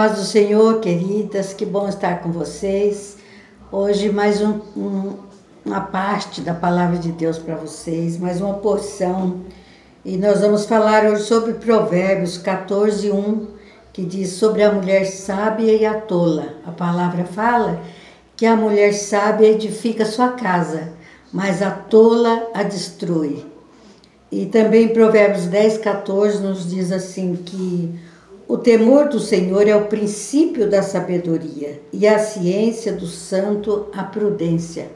paz do Senhor, queridas, que bom estar com vocês. Hoje, mais um, um, uma parte da palavra de Deus para vocês, mais uma porção. E nós vamos falar hoje sobre Provérbios 14, 1, que diz sobre a mulher sábia e a tola. A palavra fala que a mulher sábia edifica sua casa, mas a tola a destrui. E também Provérbios 10, 14 nos diz assim que o temor do Senhor é o princípio da sabedoria e a ciência do santo a prudência.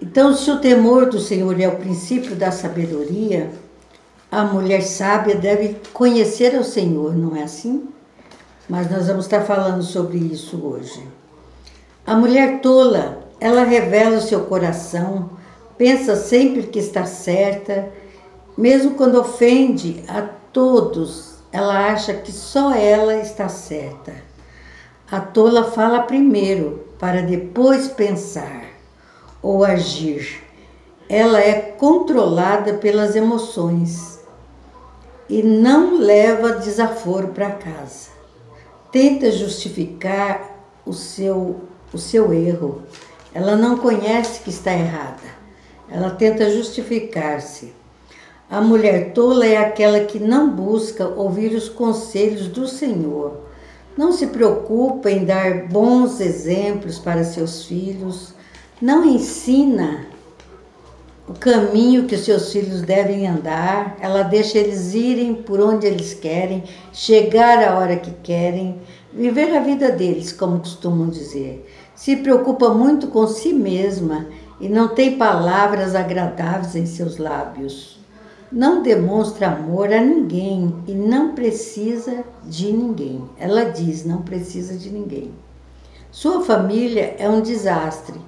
Então, se o temor do Senhor é o princípio da sabedoria, a mulher sábia deve conhecer o Senhor, não é assim? Mas nós vamos estar falando sobre isso hoje. A mulher tola, ela revela o seu coração, pensa sempre que está certa, mesmo quando ofende a todos ela acha que só ela está certa. A tola fala primeiro, para depois pensar ou agir. Ela é controlada pelas emoções e não leva desaforo para casa. Tenta justificar o seu, o seu erro. Ela não conhece que está errada. Ela tenta justificar-se. A mulher tola é aquela que não busca ouvir os conselhos do Senhor. Não se preocupa em dar bons exemplos para seus filhos. Não ensina o caminho que seus filhos devem andar. Ela deixa eles irem por onde eles querem, chegar a hora que querem, viver a vida deles, como costumam dizer. Se preocupa muito com si mesma e não tem palavras agradáveis em seus lábios não demonstra amor a ninguém e não precisa de ninguém. Ela diz: não precisa de ninguém. Sua família é um desastre.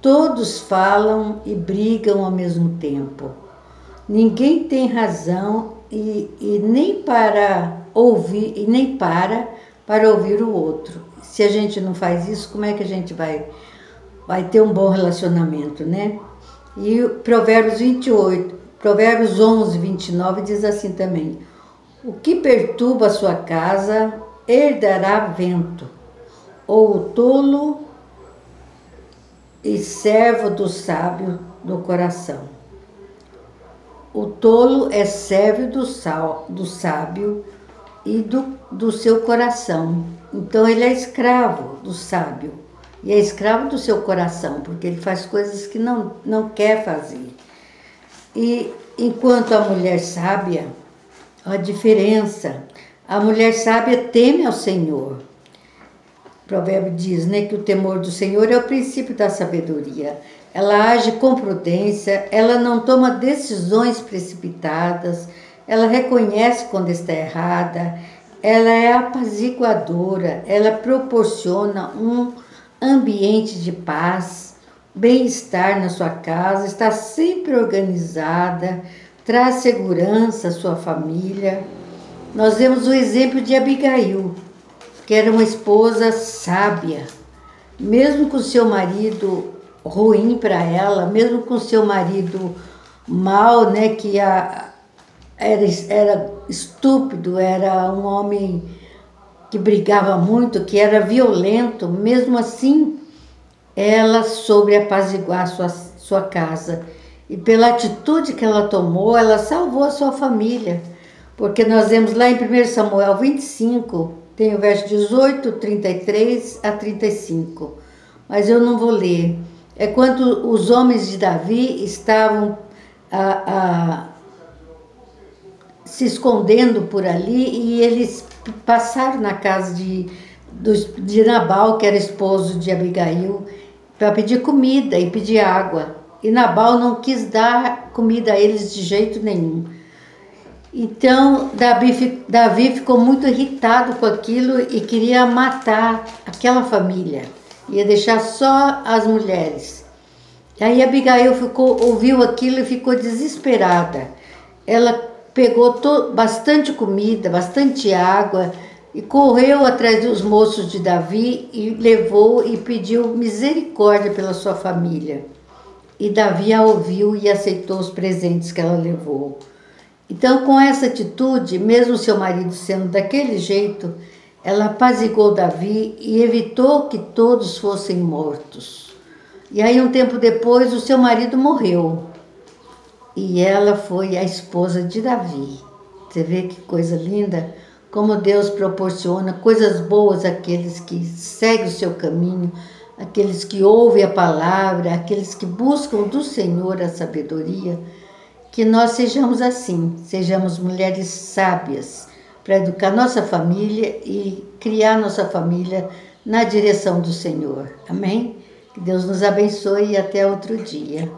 Todos falam e brigam ao mesmo tempo. Ninguém tem razão e, e nem para ouvir e nem para para ouvir o outro. Se a gente não faz isso, como é que a gente vai vai ter um bom relacionamento, né? E Provérbios 28, Provérbios 11, 29 diz assim também: O que perturba a sua casa herdará vento, ou o tolo e servo do sábio do coração. O tolo é servo do, sal, do sábio e do, do seu coração. Então ele é escravo do sábio e é escravo do seu coração, porque ele faz coisas que não, não quer fazer. E enquanto a mulher sábia, a diferença, a mulher sábia teme ao Senhor. O provérbio diz né, que o temor do Senhor é o princípio da sabedoria. Ela age com prudência, ela não toma decisões precipitadas, ela reconhece quando está errada, ela é apaziguadora, ela proporciona um ambiente de paz bem-estar na sua casa, está sempre organizada, traz segurança à sua família. Nós vemos o exemplo de Abigail, que era uma esposa sábia, mesmo com seu marido ruim para ela, mesmo com seu marido mal, né, que a, era, era estúpido, era um homem que brigava muito, que era violento, mesmo assim ela soube apaziguar sua, sua casa. E pela atitude que ela tomou, ela salvou a sua família. Porque nós vemos lá em 1 Samuel 25, tem o verso 18, 33 a 35. Mas eu não vou ler. É quando os homens de Davi estavam a, a, se escondendo por ali e eles passaram na casa de, de Nabal, que era esposo de Abigail, para pedir comida e pedir água. E Nabal não quis dar comida a eles de jeito nenhum. Então Davi, Davi ficou muito irritado com aquilo e queria matar aquela família. Ia deixar só as mulheres. Aí Abigail ficou, ouviu aquilo e ficou desesperada. Ela pegou bastante comida, bastante água e correu atrás dos moços de Davi e levou e pediu misericórdia pela sua família. E Davi a ouviu e aceitou os presentes que ela levou. Então, com essa atitude, mesmo seu marido sendo daquele jeito, ela apazigou Davi e evitou que todos fossem mortos. E aí, um tempo depois, o seu marido morreu. E ela foi a esposa de Davi. Você vê que coisa linda? Como Deus proporciona coisas boas àqueles que seguem o seu caminho, aqueles que ouvem a palavra, aqueles que buscam do Senhor a sabedoria. Que nós sejamos assim, sejamos mulheres sábias para educar nossa família e criar nossa família na direção do Senhor. Amém? Que Deus nos abençoe e até outro dia.